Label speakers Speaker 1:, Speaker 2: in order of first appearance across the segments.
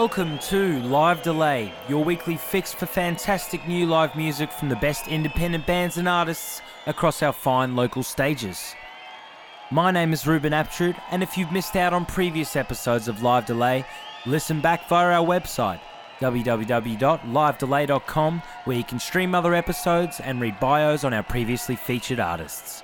Speaker 1: Welcome to Live Delay, your weekly fix for fantastic new live music from the best independent bands and artists across our fine local stages. My name is Ruben Aptrud, and if you've missed out on previous episodes of Live Delay, listen back via our website www.livedelay.com where you can stream other episodes and read bios on our previously featured artists.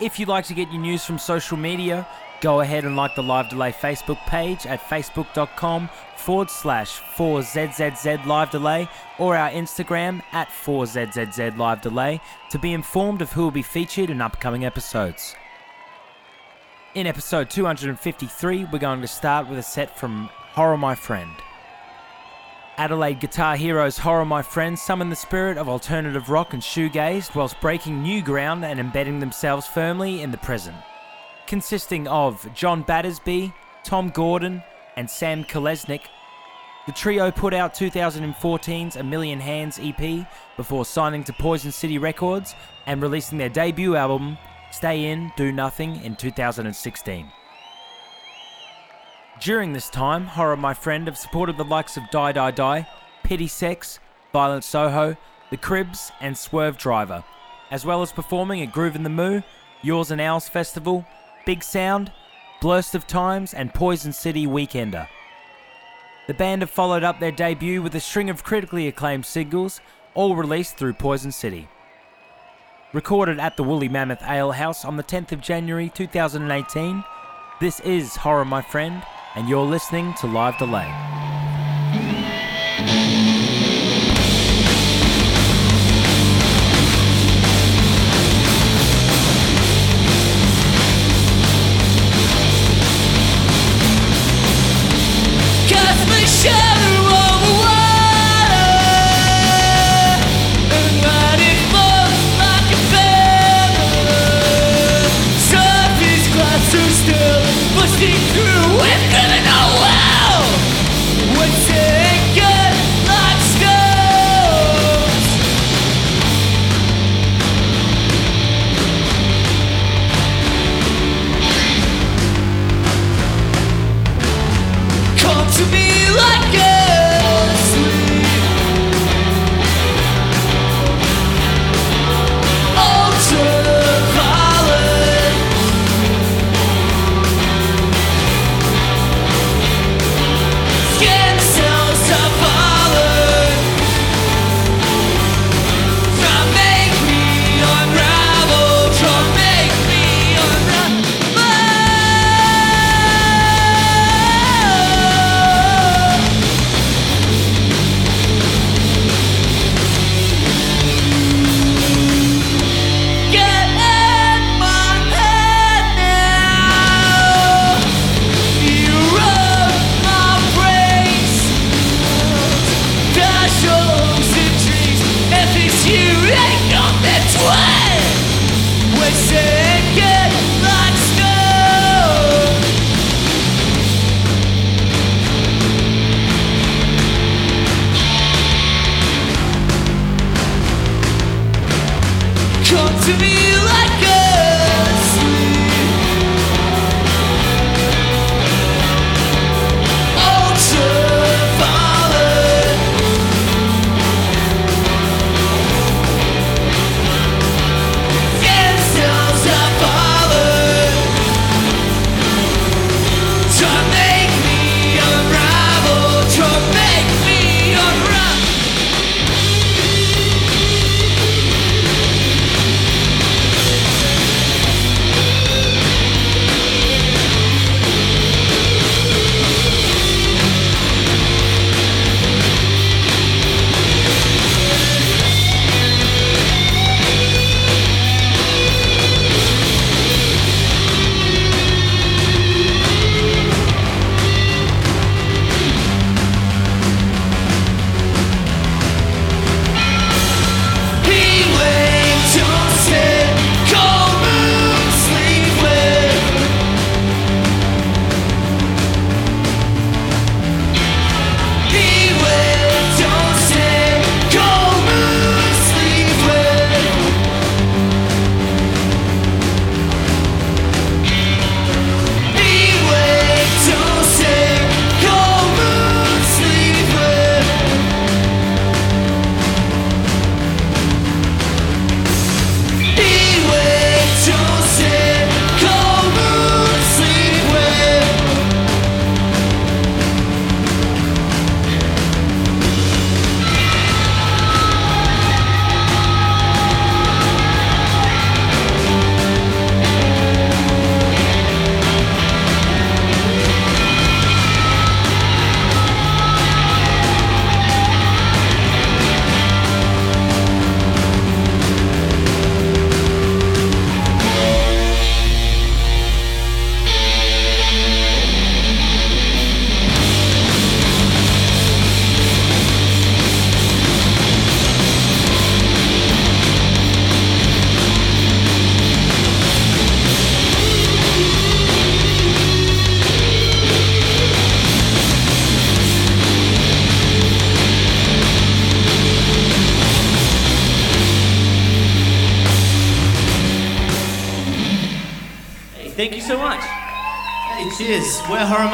Speaker 1: If you'd like to get your news from social media, go ahead and like the Live Delay Facebook page at facebook.com forward slash 4ZZZ Live Delay or our Instagram at 4ZZZ Live Delay to be informed of who will be featured in upcoming episodes. In episode 253, we're going to start with a set from Horror My Friend. Adelaide Guitar Heroes Horror My Friend summon the spirit of alternative rock and shoegaze whilst breaking new ground and embedding themselves firmly in the present. Consisting of John Battersby, Tom Gordon, and Sam Kolesnik, the trio put out 2014's A Million Hands EP before signing to Poison City Records and releasing their debut album, Stay In, Do Nothing, in 2016. During this time, Horror My Friend have supported the likes of Die Die Die, Pity Sex, Violent Soho, The Cribs, and Swervedriver, as well as performing at Groovin the Moo, Yours and Ours Festival, Big Sound, Blurst of Times, and Poison City Weekender. The band have followed up their debut with a string of critically acclaimed singles, all released through Poison City. Recorded at the Woolly Mammoth Ale House on the 10th of January 2018, this is Horror My Friend, and you're listening to Live Delay.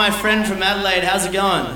Speaker 2: My
Speaker 3: Friend from Adelaide. How's it going?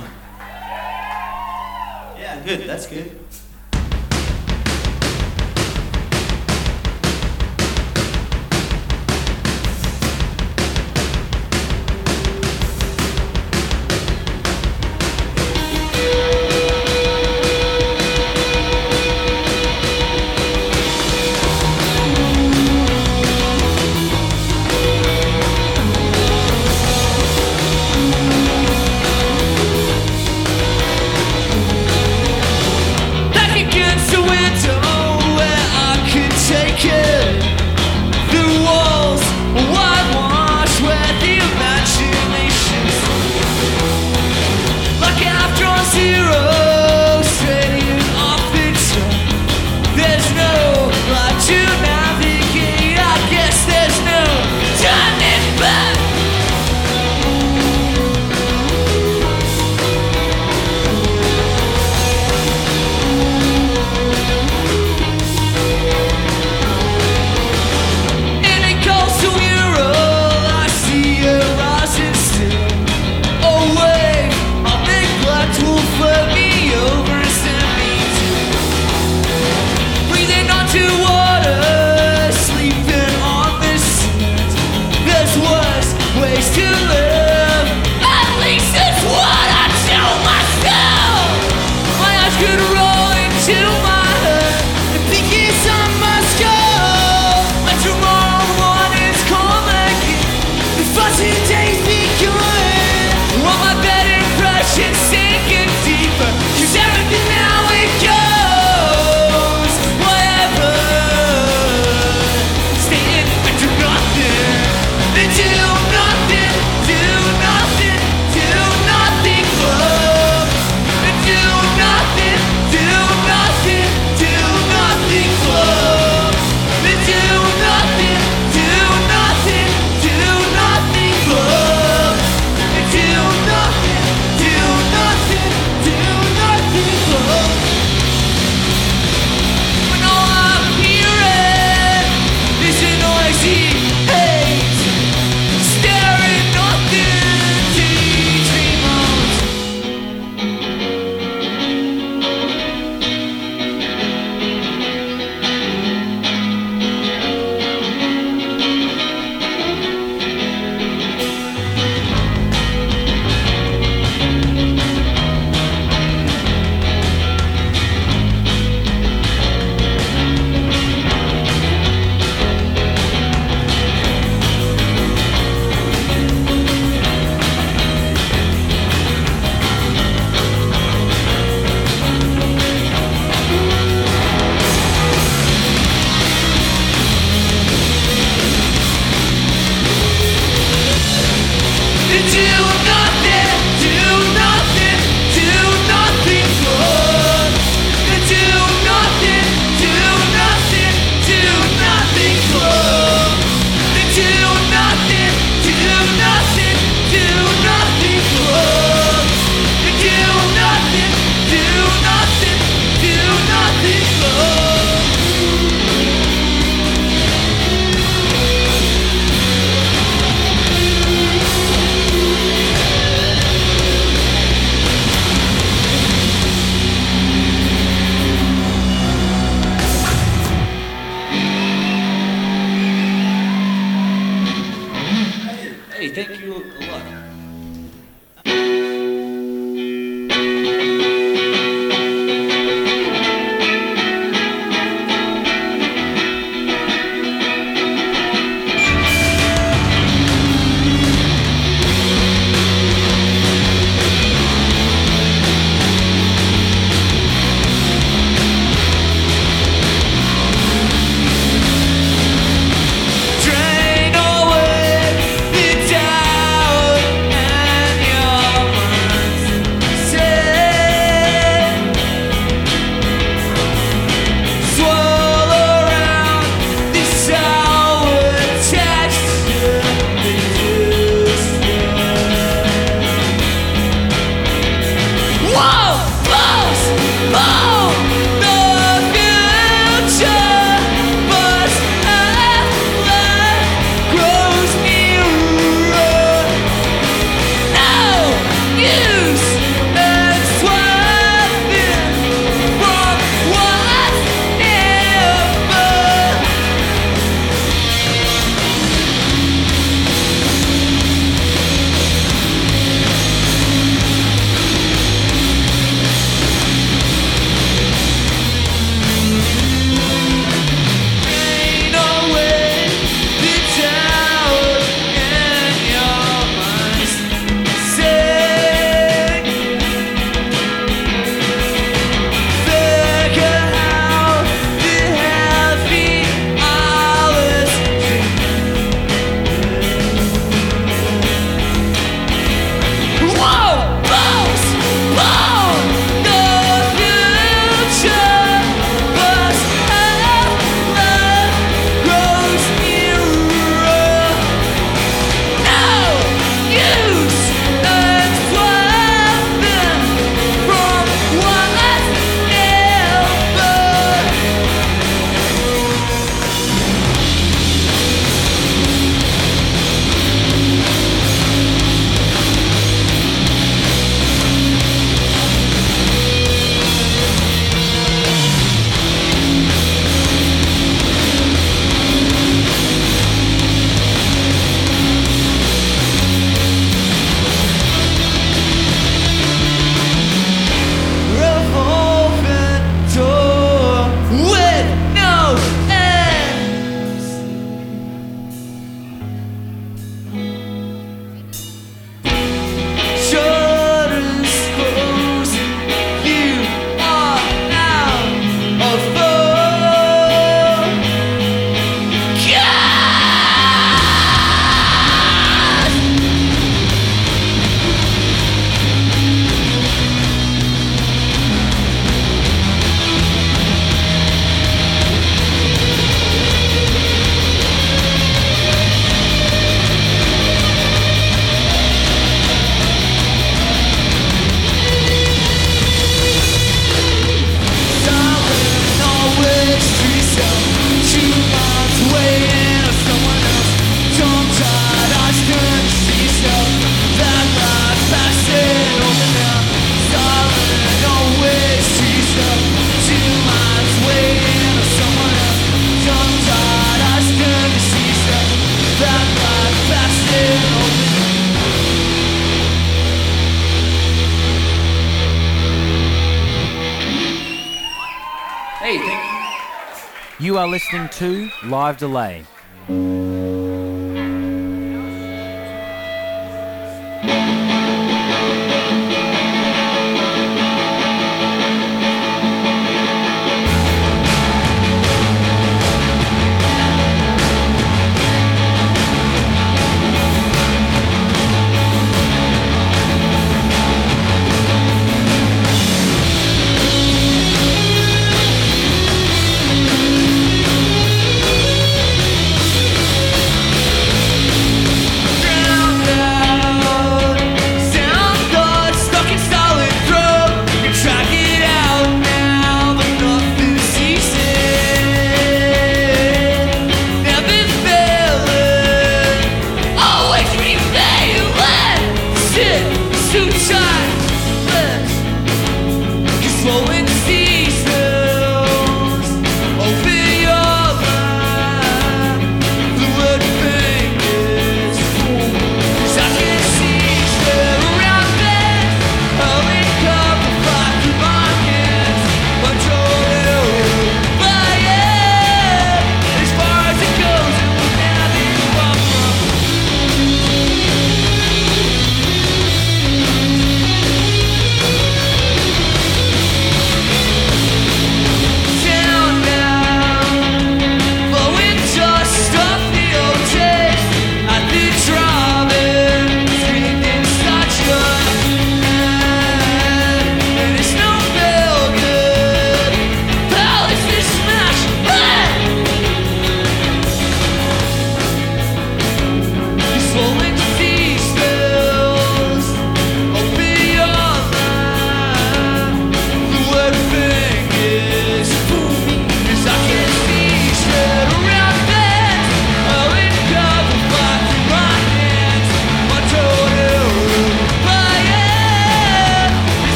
Speaker 1: You are listening to Live Delay.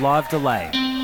Speaker 3: Live Delay.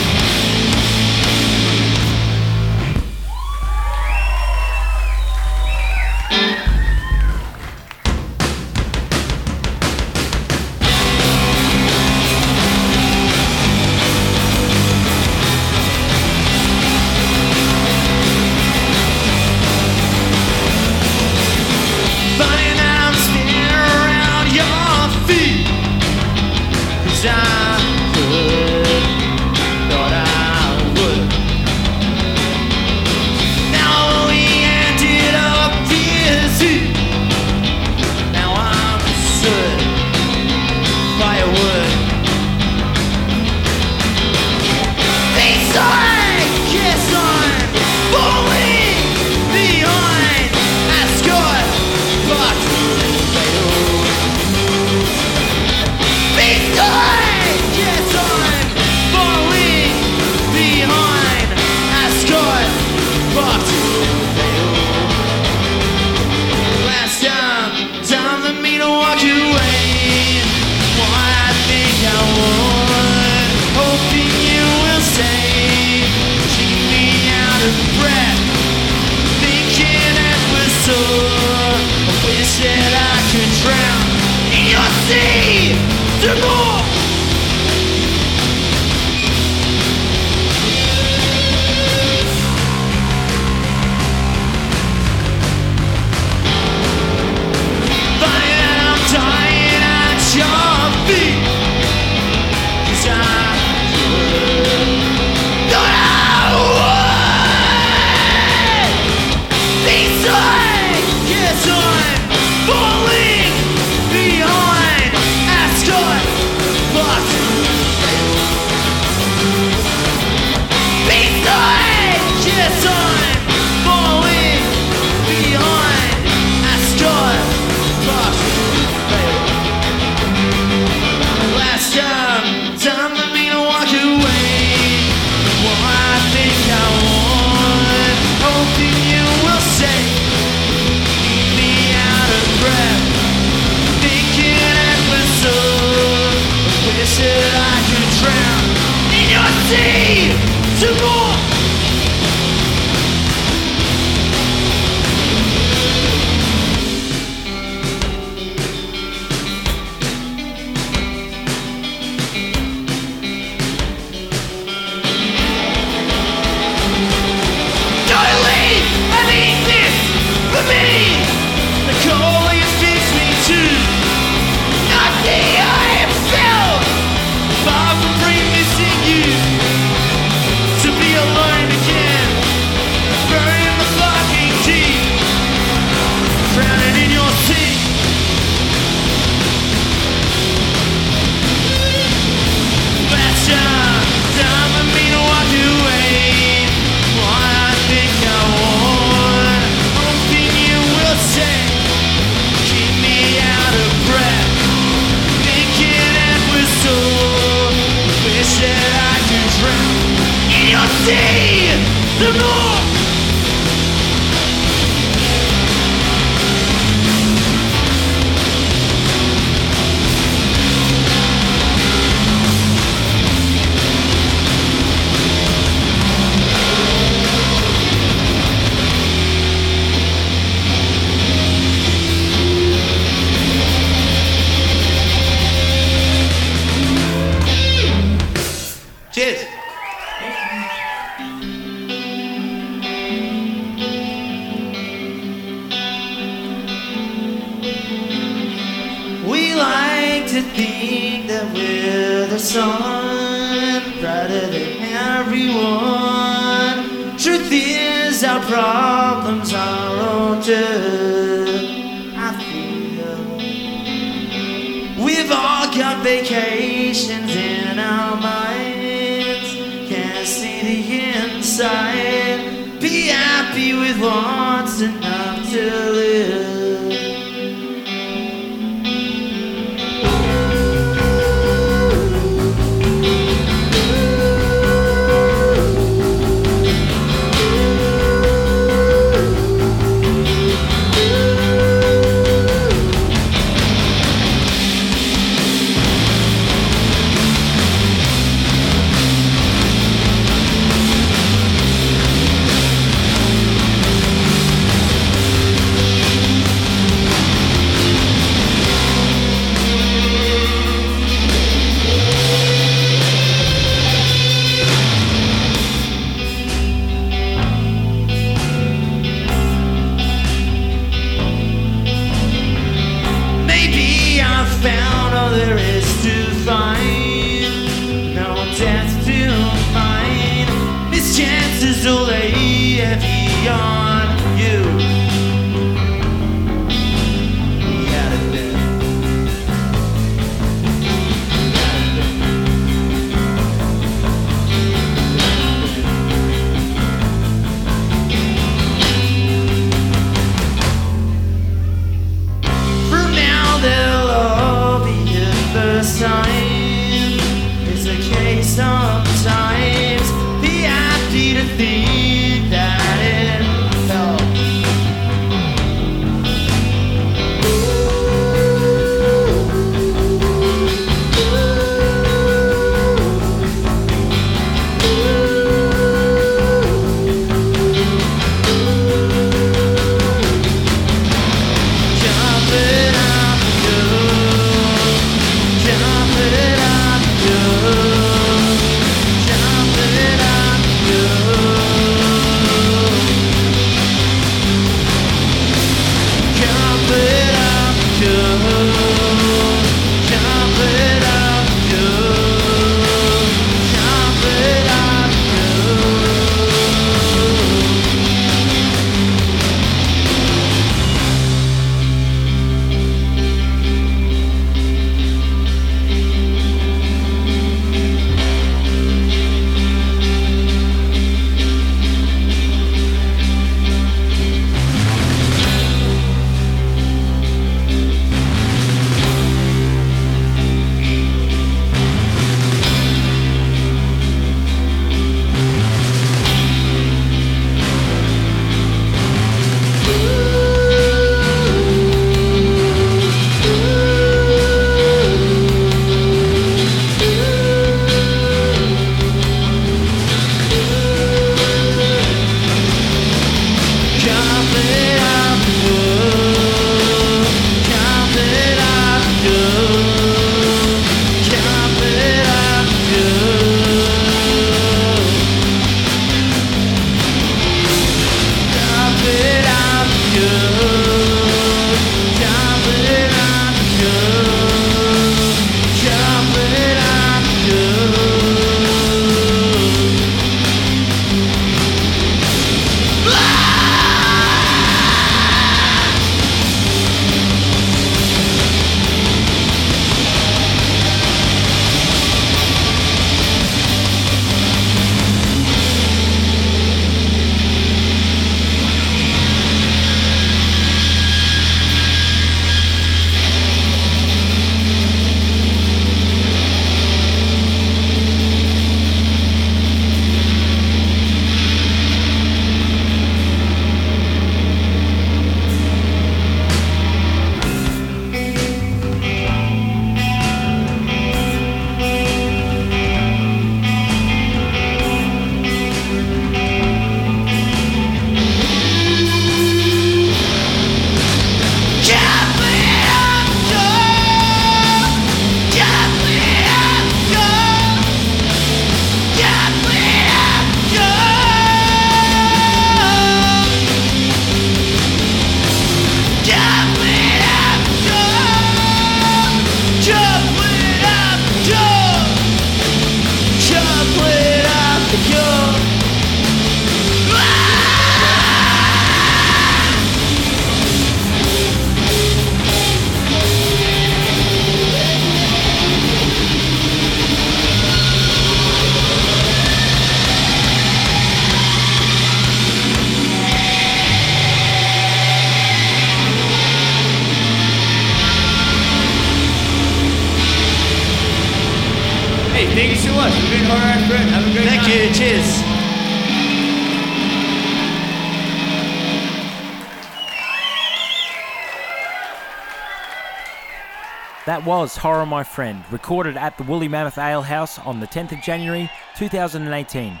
Speaker 1: Was Horror My Friend, recorded at the Woolly Mammoth Ale House on the 10th of January 2018.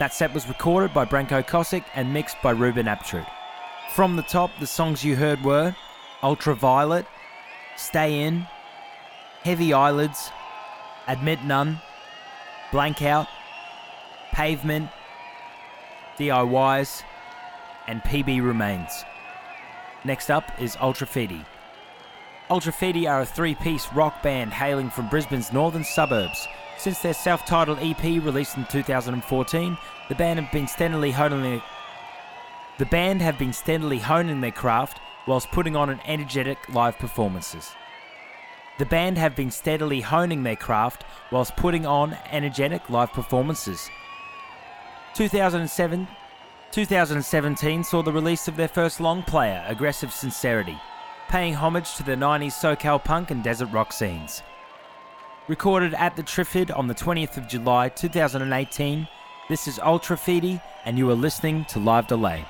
Speaker 1: That set was recorded by Branko Kosick and mixed by Ruben Aptrud. From the top, the songs you heard were Ultraviolet, Stay In, Heavy Eyelids, Admit None, Blank Out, Pavement, DIYs, and PB Remains. Next up is Ultrafidi. Ultrafidi are a three piece rock band hailing from Brisbane's northern suburbs. Since their self titled EP released in 2014, the band have been steadily honing their, the band have been steadily honing their craft whilst putting on an energetic live performances. The band have been steadily honing their craft whilst putting on energetic live performances. 2007 2017 saw the release of their first long player, Aggressive Sincerity, paying homage to the 90s SoCal punk and desert rock scenes. Recorded at the Triffid on the 20th of July 2018, this is Ultrafidi, and you are listening to Live Delay.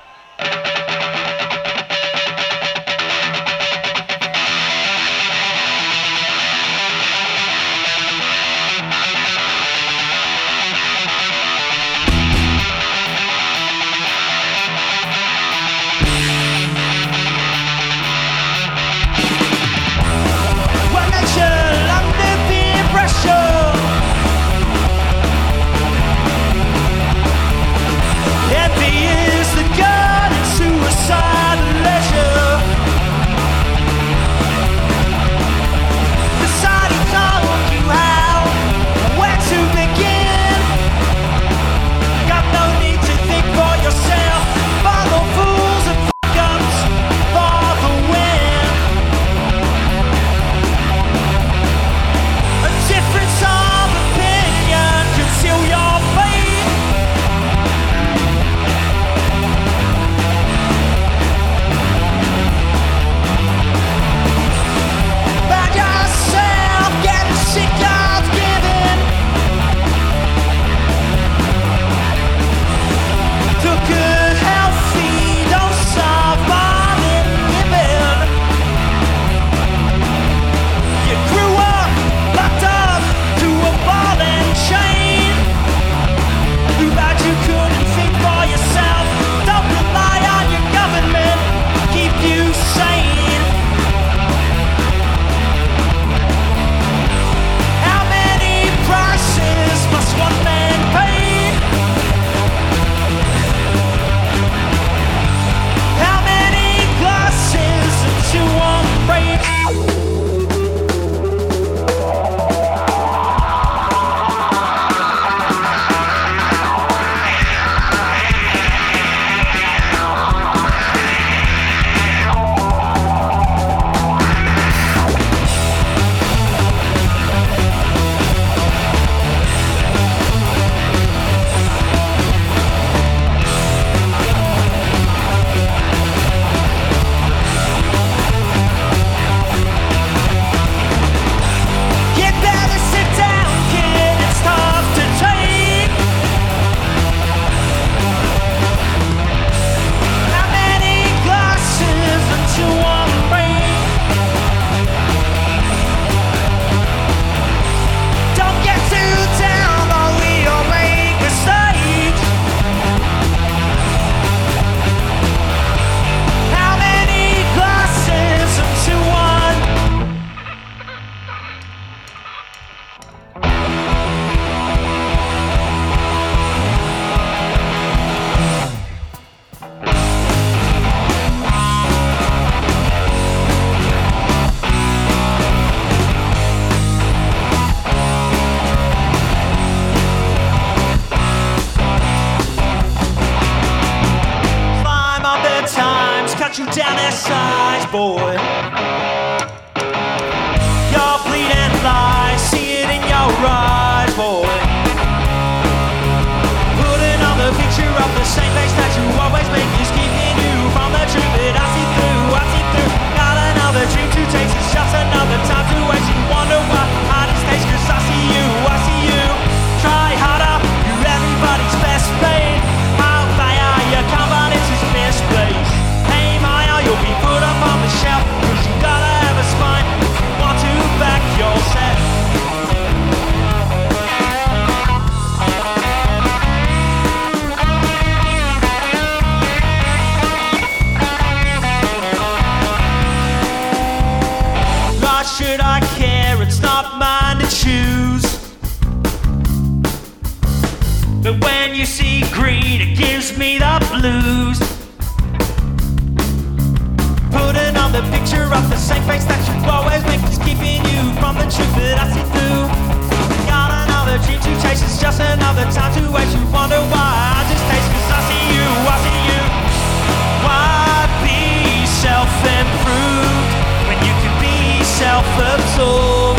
Speaker 1: soul.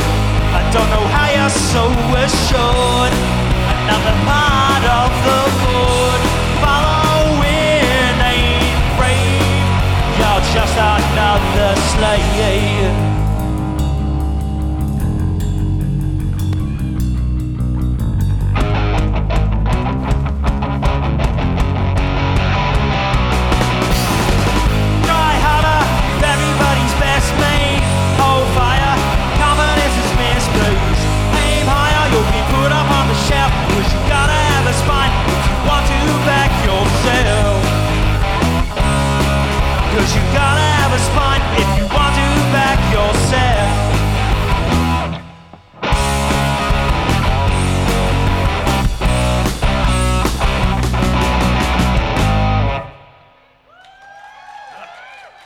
Speaker 1: I don't know how you're so assured. Another part.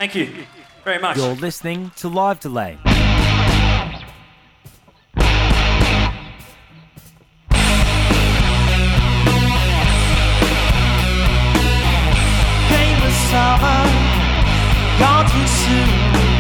Speaker 1: Thank you very much.
Speaker 3: You're listening to Live Delay.
Speaker 1: Came the summer, gone too soon.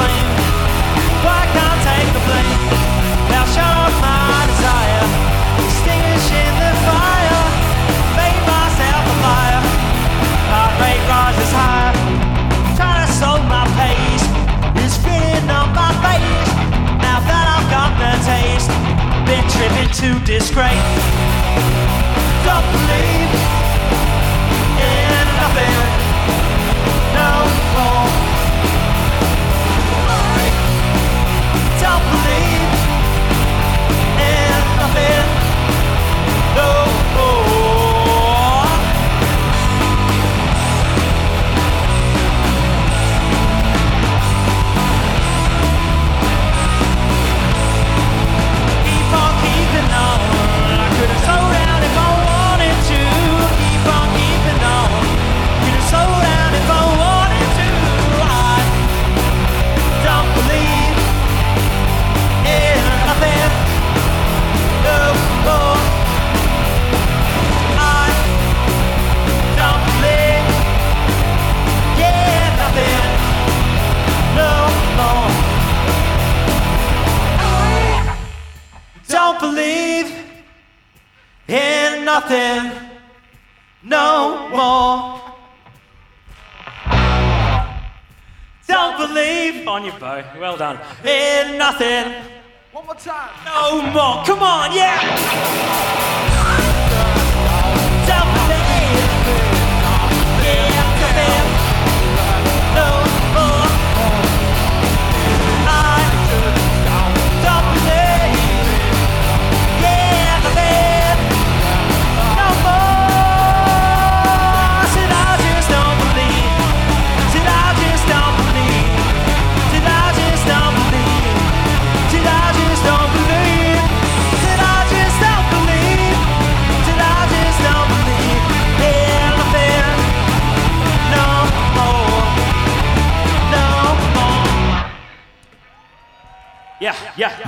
Speaker 1: blame, can't take the blame. Now my desire, the fire, made myself a liar. Rate rises higher, to slow my pace, on my. Now that I've got the taste, been to disgrace. Don't believe in nothing, no more. believe in nothing, no more. nothing no more. Don't believe
Speaker 4: on your bow. Well done.
Speaker 1: In nothing.
Speaker 5: One more time.
Speaker 1: No more. Come on, yeah.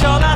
Speaker 1: 셔나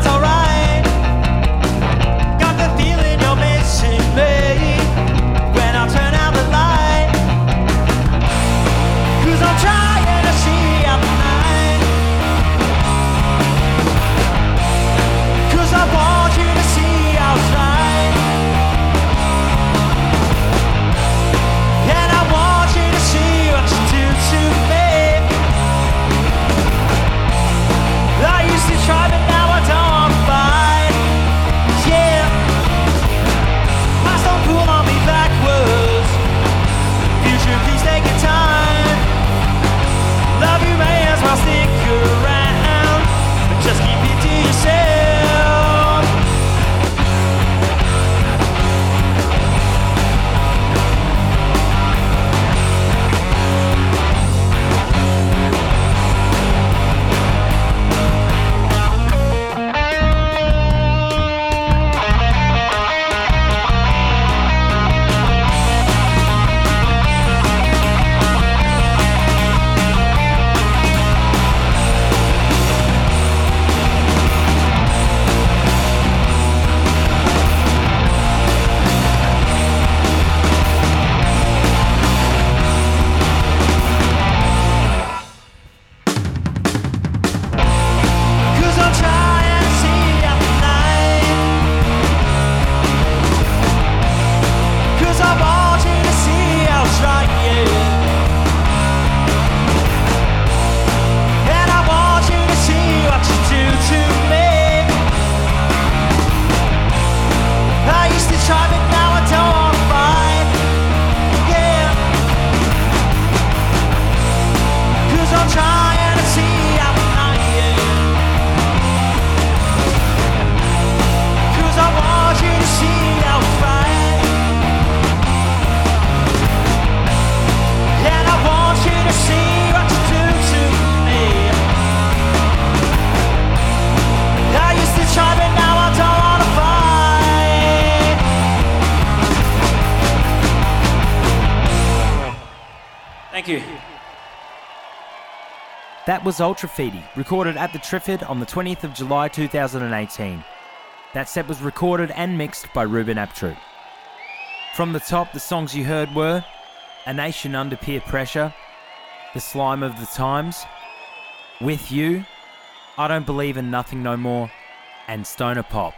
Speaker 1: That was Ultra Feedy, recorded at the Triffid on the 20th of July 2018. That set was recorded and mixed by Ruben Aptrut. From the top, the songs you heard were A Nation Under Peer Pressure, The Slime of the Times, With You, I Don't Believe in Nothing No More, and Stoner Pop.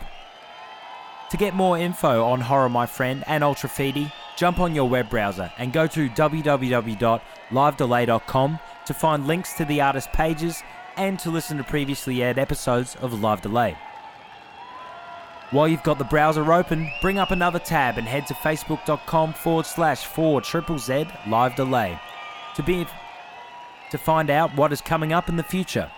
Speaker 1: To get more info on Horror My Friend and Ultra Feedy, jump on your web browser and go to www.livedelay.com to find links to the artist pages and to listen to previously aired episodes of Live Delay. While you've got the browser open, bring up another tab and head to facebook.com forward slash 4 triple Z live delay to be to find out what is coming up in the future.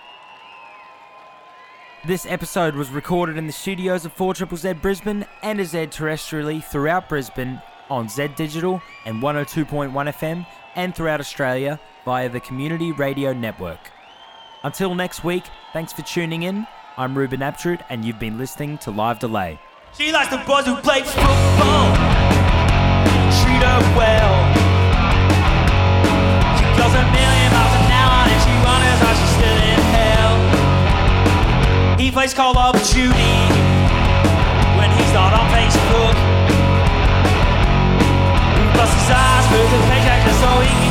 Speaker 1: This episode was recorded in the studios of 4 Triple Z Brisbane and is aired terrestrially throughout Brisbane on Z Digital and 102.1 FM and throughout Australia via the Community Radio Network. Until next week, thanks for tuning in. I'm Ruben Aptrut and you've been listening to Live Delay.
Speaker 6: She likes the boys who play football. Treat her well. She goes a million miles an hour and she wonders how she's still in hell. He plays Call of Duty when he's not on Facebook. He busts his eyes for the paycheck just